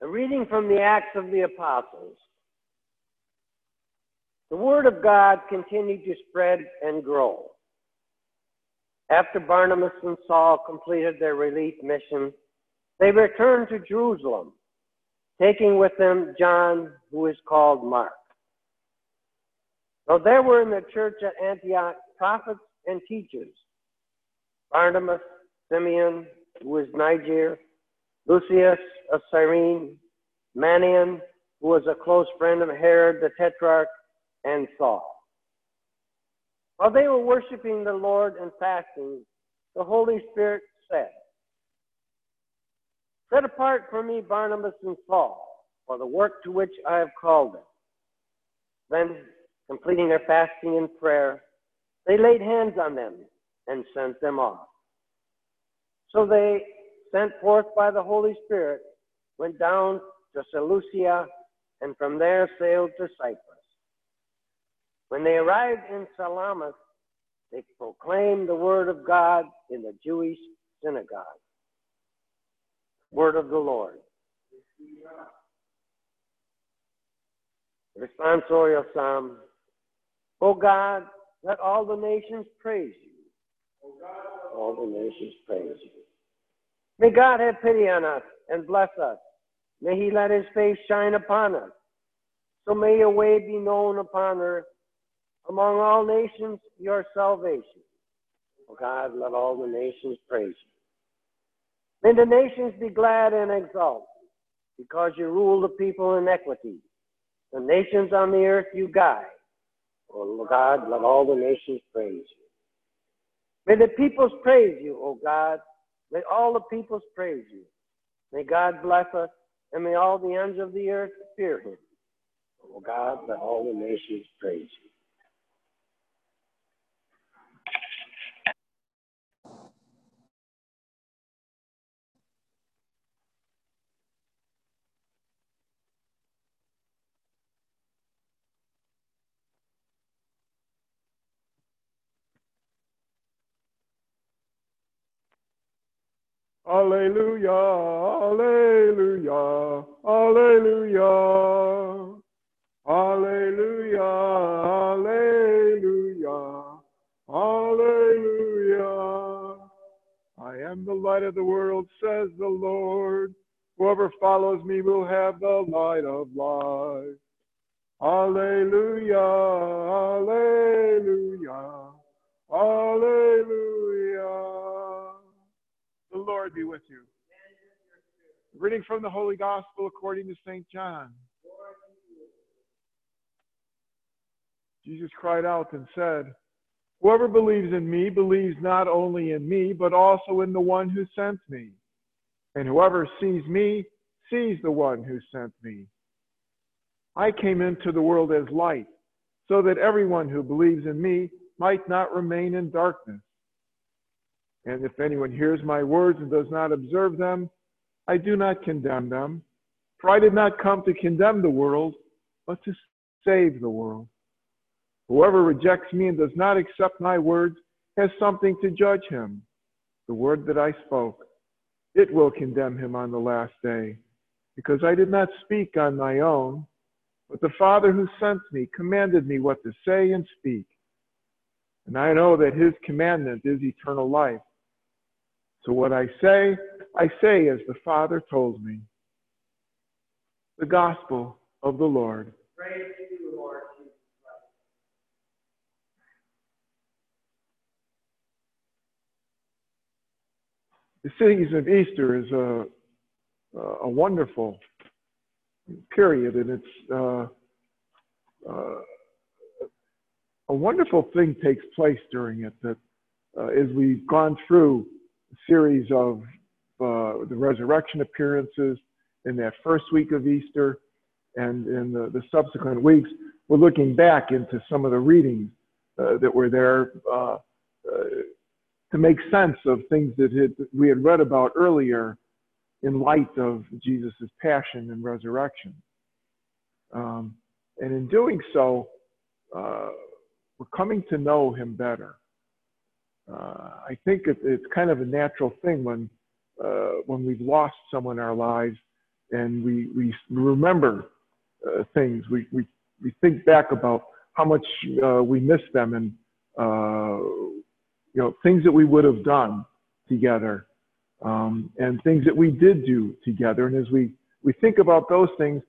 A reading from the Acts of the Apostles. The Word of God continued to spread and grow. After Barnabas and Saul completed their relief mission, they returned to Jerusalem, taking with them John, who is called Mark. Now there were in the church at Antioch prophets and teachers Barnabas, Simeon, who was Niger, Lucius of Cyrene, Manaen, who was a close friend of Herod the Tetrarch, and Saul. While they were worshiping the Lord and fasting, the Holy Spirit said, Set apart for me Barnabas and Saul for the work to which I have called them. Then, completing their fasting and prayer, they laid hands on them and sent them off. So they, sent forth by the Holy Spirit, went down to Seleucia and from there sailed to Cyprus. When they arrived in Salamis, they proclaimed the word of God in the Jewish synagogue. Word of the Lord. Responsorial Psalm. O God, let all the nations praise you. All the nations praise you. May God have pity on us and bless us. May he let his face shine upon us. So may your way be known upon earth. Among all nations, your salvation. O God, let all the nations praise you. May the nations be glad and exult, because you rule the people in equity. The nations on the earth you guide. O God, let all the nations praise you. May the peoples praise you, O God. May all the peoples praise you. May God bless us, and may all the ends of the earth fear him. O God, let all the nations praise you. Alleluia, Alleluia, Alleluia, Alleluia, Alleluia, Alleluia. I am the light of the world, says the Lord. Whoever follows me will have the light of life. Alleluia, Alleluia, Alleluia. Lord be with you. Reading from the Holy Gospel according to St. John. Jesus cried out and said, Whoever believes in me believes not only in me, but also in the one who sent me. And whoever sees me sees the one who sent me. I came into the world as light, so that everyone who believes in me might not remain in darkness. And if anyone hears my words and does not observe them, I do not condemn them. For I did not come to condemn the world, but to save the world. Whoever rejects me and does not accept my words has something to judge him. The word that I spoke, it will condemn him on the last day, because I did not speak on my own, but the Father who sent me commanded me what to say and speak. And I know that his commandment is eternal life. So what I say, I say as the Father told me. The Gospel of the Lord. Praise to you, Lord The season of Easter is a, a wonderful period, and it's uh, uh, a wonderful thing takes place during it that uh, as we've gone through series of uh, the resurrection appearances in that first week of Easter and in the, the subsequent weeks, we're looking back into some of the readings uh, that were there uh, uh to make sense of things that had, we had read about earlier in light of Jesus' passion and resurrection. Um, and in doing so, uh, we're coming to know him better I think it, it's kind of a natural thing when uh, when we've lost someone in our lives and we, we remember uh, things. We, we, we think back about how much uh, we miss them and, uh, you know, things that we would have done together um, and things that we did do together. And as we, we think about those things,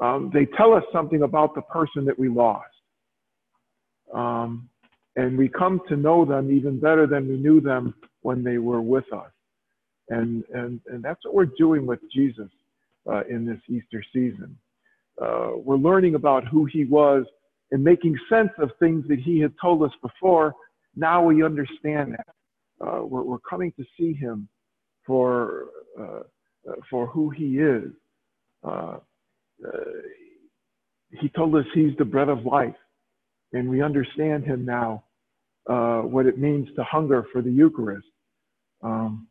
um, they tell us something about the person that we lost. Um, and we come to know them even better than we knew them when they were with us. And, and, and that's what we're doing with Jesus uh, in this Easter season. Uh, we're learning about who he was and making sense of things that he had told us before. Now we understand that. Uh, we're, we're, coming to see him for, uh, uh, for who he is. Uh, he told us he's the bread of life, and we understand him now, what it means to hunger for the Eucharist. Um,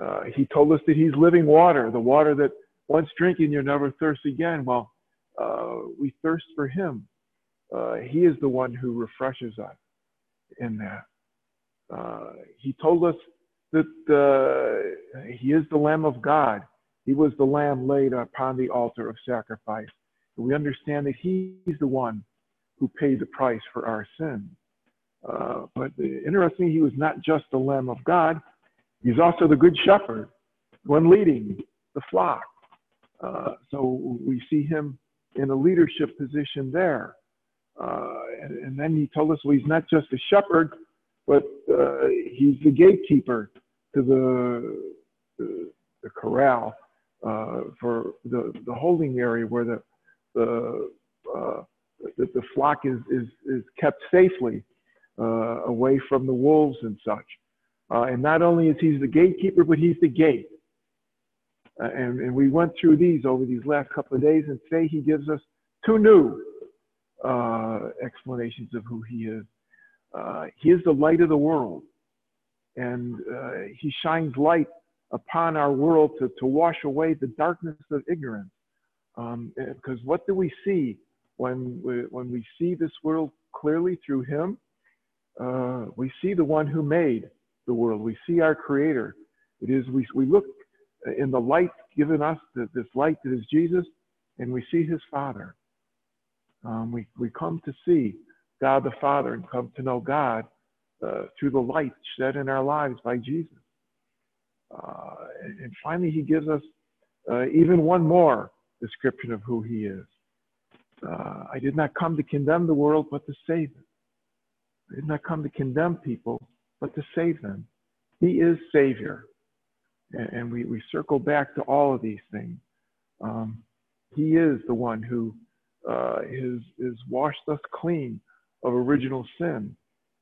uh, he told us that he's living water, the water that once drinking you'll never thirst again. Well, uh, we thirst for him. Uh, he is the one who refreshes us in that. Uh, he told us that uh, he is the Lamb of God. He was the lamb laid upon the altar of sacrifice. And we understand that he's the one who paid the price for our sin. Uh, but interestingly, he was not just the Lamb of God, He's also the good shepherd, one leading the flock. Uh, so we see him in a leadership position there. Uh, and, and, then he told us, well, he's not just a shepherd, but uh, he's the gatekeeper to the, the, the corral uh, for the, the holding area where the, the, the, the, flock is, is, is kept safely uh, away from the wolves and such. Uh, and not only is he the gatekeeper, but he's the gate. Uh, and, and we went through these over these last couple of days, and today he gives us two new uh, explanations of who he is. Uh, he is the light of the world, and uh, he shines light upon our world to, to wash away the darkness of ignorance. Um, because what do we see when we, when we see this world clearly through him? Uh, we see the one who made the world. We see our Creator. It is we, we look in the light given us, this light that is Jesus, and we see His Father. Um, we, we come to see God the Father and come to know God uh, through the light shed in our lives by Jesus. Uh, and, and, finally, He gives us uh, even one more description of who He is. Uh, I did not come to condemn the world, but to save it. I did not come to condemn people, but to save them. He is Savior. And, and we, we circle back to all of these things. Um, he is the one who uh, is washed us clean of original sin.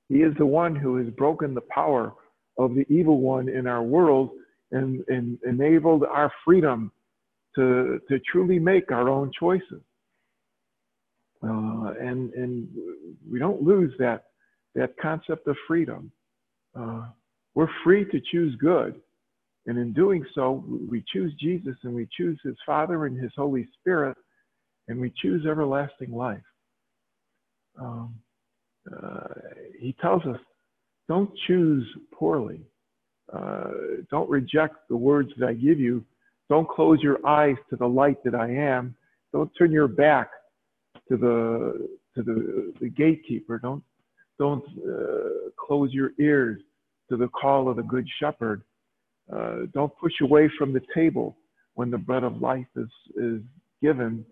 He is the one who has broken the power of the evil one in our world and, and enabled our freedom to, to truly make our own choices. Uh, and, and we don't lose that, that concept of freedom. Uh, we're free to choose good. And in doing so, we choose Jesus and we choose his Father and his Holy Spirit, and we choose everlasting life. Um, uh, he tells us don't choose poorly. Uh, don't reject the words that I give you. Don't close your eyes to the light that I am. Don't turn your back to the to the, the gatekeeper. Don't don't uh, close your ears to the call of the Good Shepherd. Uh, don't push away from the table when the bread of life is, is given.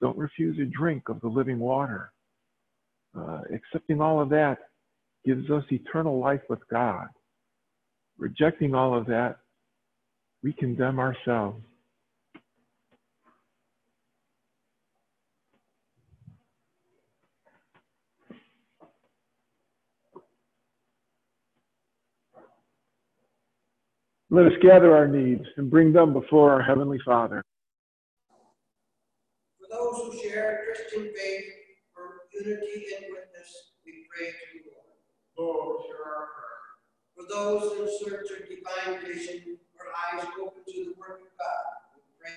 Don't refuse a drink of the living water. Uh, accepting all of that gives us eternal life with God. Rejecting all of that, we condemn ourselves. Let us gather our needs and bring them before our Heavenly Father. For those who share Christian faith, for unity and witness, we pray to you, Lord. Lord, hear our prayer. For those in search of divine vision, or eyes open to the work of God, we pray.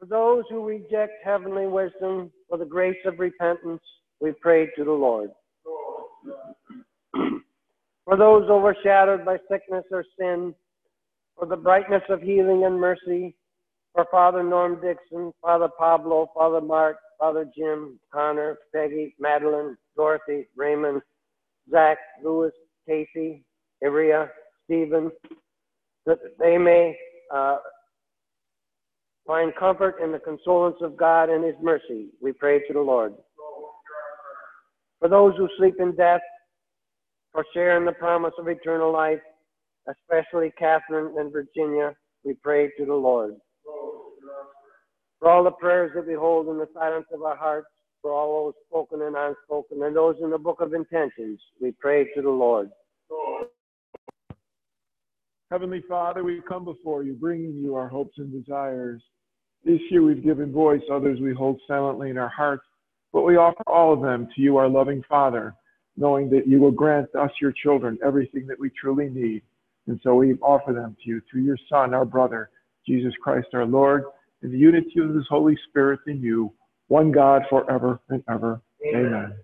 For those who reject heavenly wisdom, for the grace of repentance, we pray to the Lord. Lord. For those overshadowed by sickness or sin, for the brightness of healing and mercy, for Father Norm Dixon, Father Pablo, Father Mark, Father Jim, Connor, Peggy, Madeline, Dorothy, Raymond, Zach, Louis, Casey, Iria, Stephen, that they may uh, find comfort in the consolence of God and His mercy. We pray to the Lord. For those who sleep in death, for sharing the promise of eternal life, especially Catherine and Virginia, we pray to the Lord. For all the prayers that we hold in the silence of our hearts, for all those spoken and unspoken, and those in the book of intentions, we pray to the Lord. Heavenly Father, we come before you, bringing you our hopes and desires. This year we've given voice, others we hold silently in our hearts, but we offer all of them to you, our loving Father, knowing that you will grant us, your children, everything that we truly need. And so we offer them to you through your Son, our brother, Jesus Christ our Lord, in the unity of his Holy Spirit in you, one God forever and ever. Amen. Amen.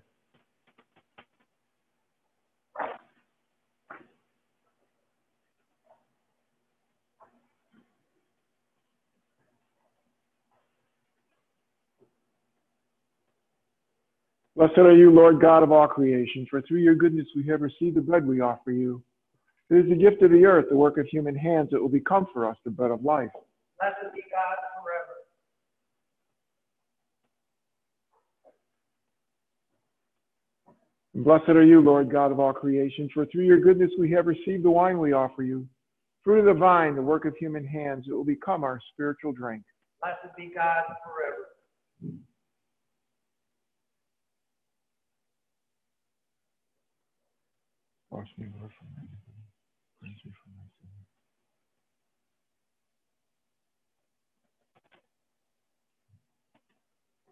Blessed are you, Lord God of all creation, for through your goodness we have received the bread we offer you. It is the gift of the earth, the work of human hands, that will become for us the bread of life. Blessed be God forever. Blessed are you, Lord God of all creation, for through your goodness we have received the wine we offer you. Fruit of the vine, the work of human hands, it will become our spiritual drink. Blessed be God forever. Wash me, Lord, from my Cleanse me from.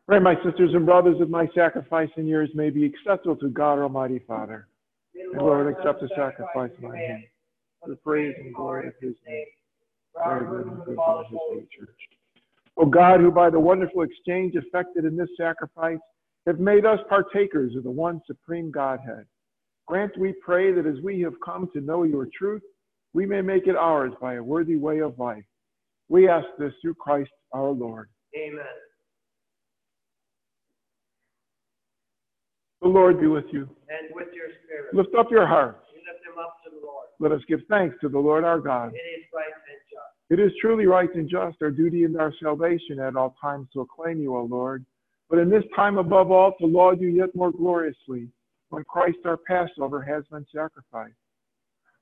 Pray, my sisters and brothers, that my sacrifice and yours may be acceptable to God Almighty Father. And Lord, accept the sacrifice of my hand for the praise and glory of his name, for our good and good of his holy church. O God, who by the wonderful exchange effected in this sacrifice have made us partakers of the one supreme Godhead, grant, we pray, that as we have come to know your truth, we may make it ours by a worthy way of life. We ask this through Christ our Lord. Amen. The Lord be with you. And with your spirit. Lift up your hearts. Lift them up to the Lord. Let us give thanks to the Lord our God. It is right and just. It is truly right and just, our duty and our salvation at all times to acclaim you, O Lord. But in this time above all, to laud you yet more gloriously, when Christ our Passover has been sacrificed.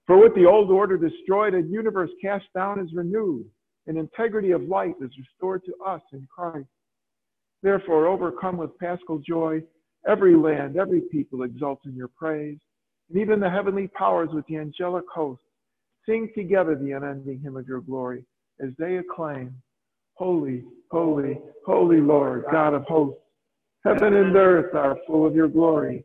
For with the old order destroyed, a universe cast down is renewed, and integrity of life is restored to us in Christ. Therefore, overcome with paschal joy, every land, every people exults in your praise, and even the heavenly powers with the angelic host sing together the unending hymn of your glory as they acclaim, Holy, holy, holy Lord, God of hosts, heaven and earth are full of your glory.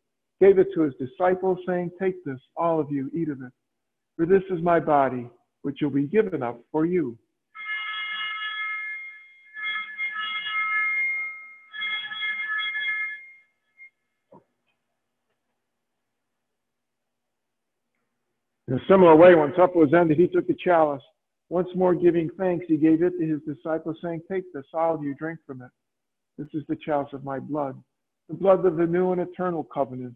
gave it to his disciples, saying, Take this, all of you, eat of it. For this is my body, which will be given up for you. In a similar way, when supper was ended, he took the chalice. Once more giving thanks, he gave it to his disciples, saying, Take this, all of you, drink from it. This is the chalice of my blood, the blood of the new and eternal covenant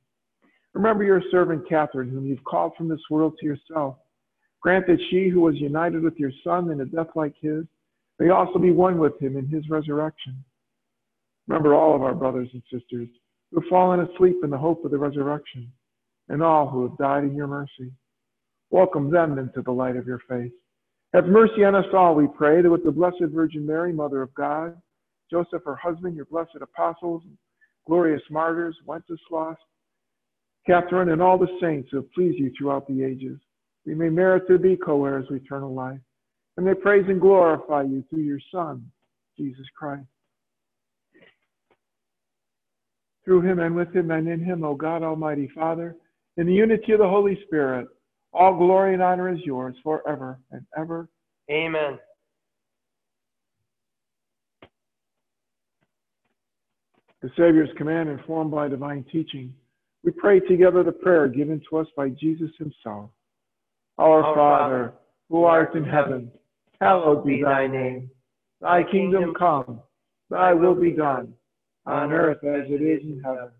Remember your servant Catherine, whom you've called from this world to yourself. Grant that she who was united with your Son in a death like his may also be one with him in his resurrection. Remember all of our brothers and sisters who have fallen asleep in the hope of the resurrection, and all who have died in your mercy. Welcome them into the light of your face. Have mercy on us all, we pray, that with the Blessed Virgin Mary, Mother of God, Joseph, her husband, your blessed apostles, glorious martyrs, Wenceslas, Catherine, and all the saints who have pleased you throughout the ages, we may merit to be co-heirs of eternal life, and may praise and glorify you through your Son, Jesus Christ. Through him and with him and in him, O God, Almighty Father, in the unity of the Holy Spirit, all glory and honor is yours forever and ever. Amen. The Savior's command informed by divine teaching, we pray together the prayer given to us by Jesus himself. Our, Our Father, who art in heaven, hallowed be thy name. Thy kingdom come, thy will be done, on earth as it is in heaven.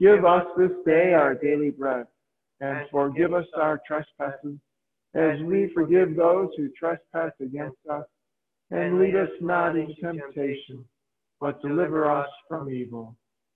Give us this day our daily bread, and forgive us our trespasses, as we forgive those who trespass against us. And lead us not into temptation, but deliver us from evil.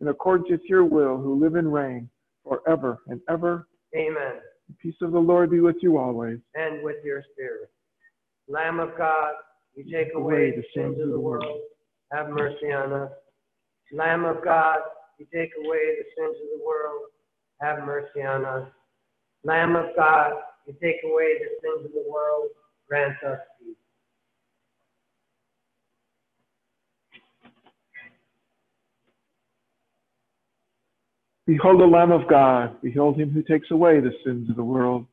in accordance with your will, who live and reign forever and ever. Amen. The peace of the Lord be with you always. And with your spirit. Lamb of God, you take away the sins of the world. Have mercy on us. Lamb of God, you take away the sins of the world. Have mercy on us. Lamb of God, you take away the sins of the world. Grant us peace. Behold the Lamb of God. Behold him who takes away the sins of the world.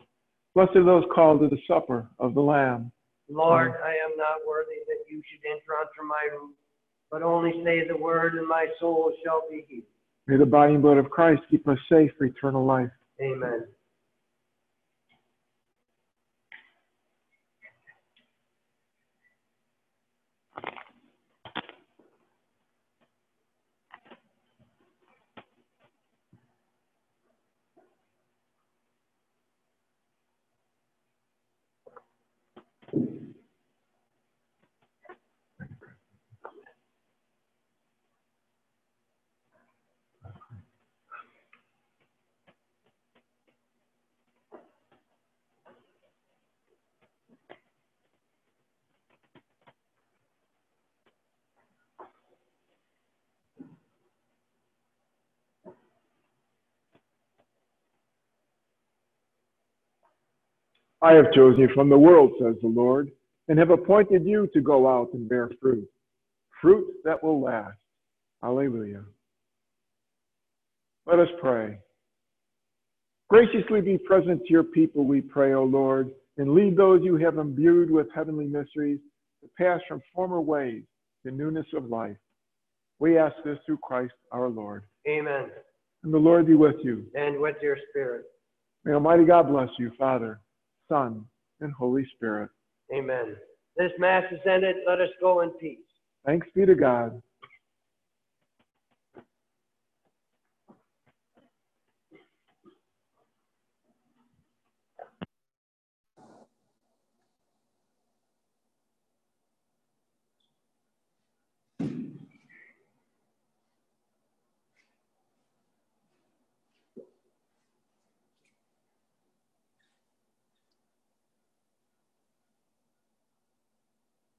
Blessed are those called to the supper of the Lamb. Lord, I am not worthy that you should enter under my roof, but only say the word, and my soul shall be healed. May the body and blood of Christ keep us safe for eternal life. Amen. I have chosen you from the world, says the Lord, and have appointed you to go out and bear fruit, fruit that will last. Alleluia. Let us pray. Graciously be present to your people, we pray, O Lord, and lead those you have imbued with heavenly mysteries to pass from former ways to newness of life. We ask this through Christ our Lord. Amen. And the Lord be with you. And with your spirit. May Almighty God bless you, Father, Son, and Holy Spirit. Amen. This Mass is ended. Let us go in peace. Thanks be to God.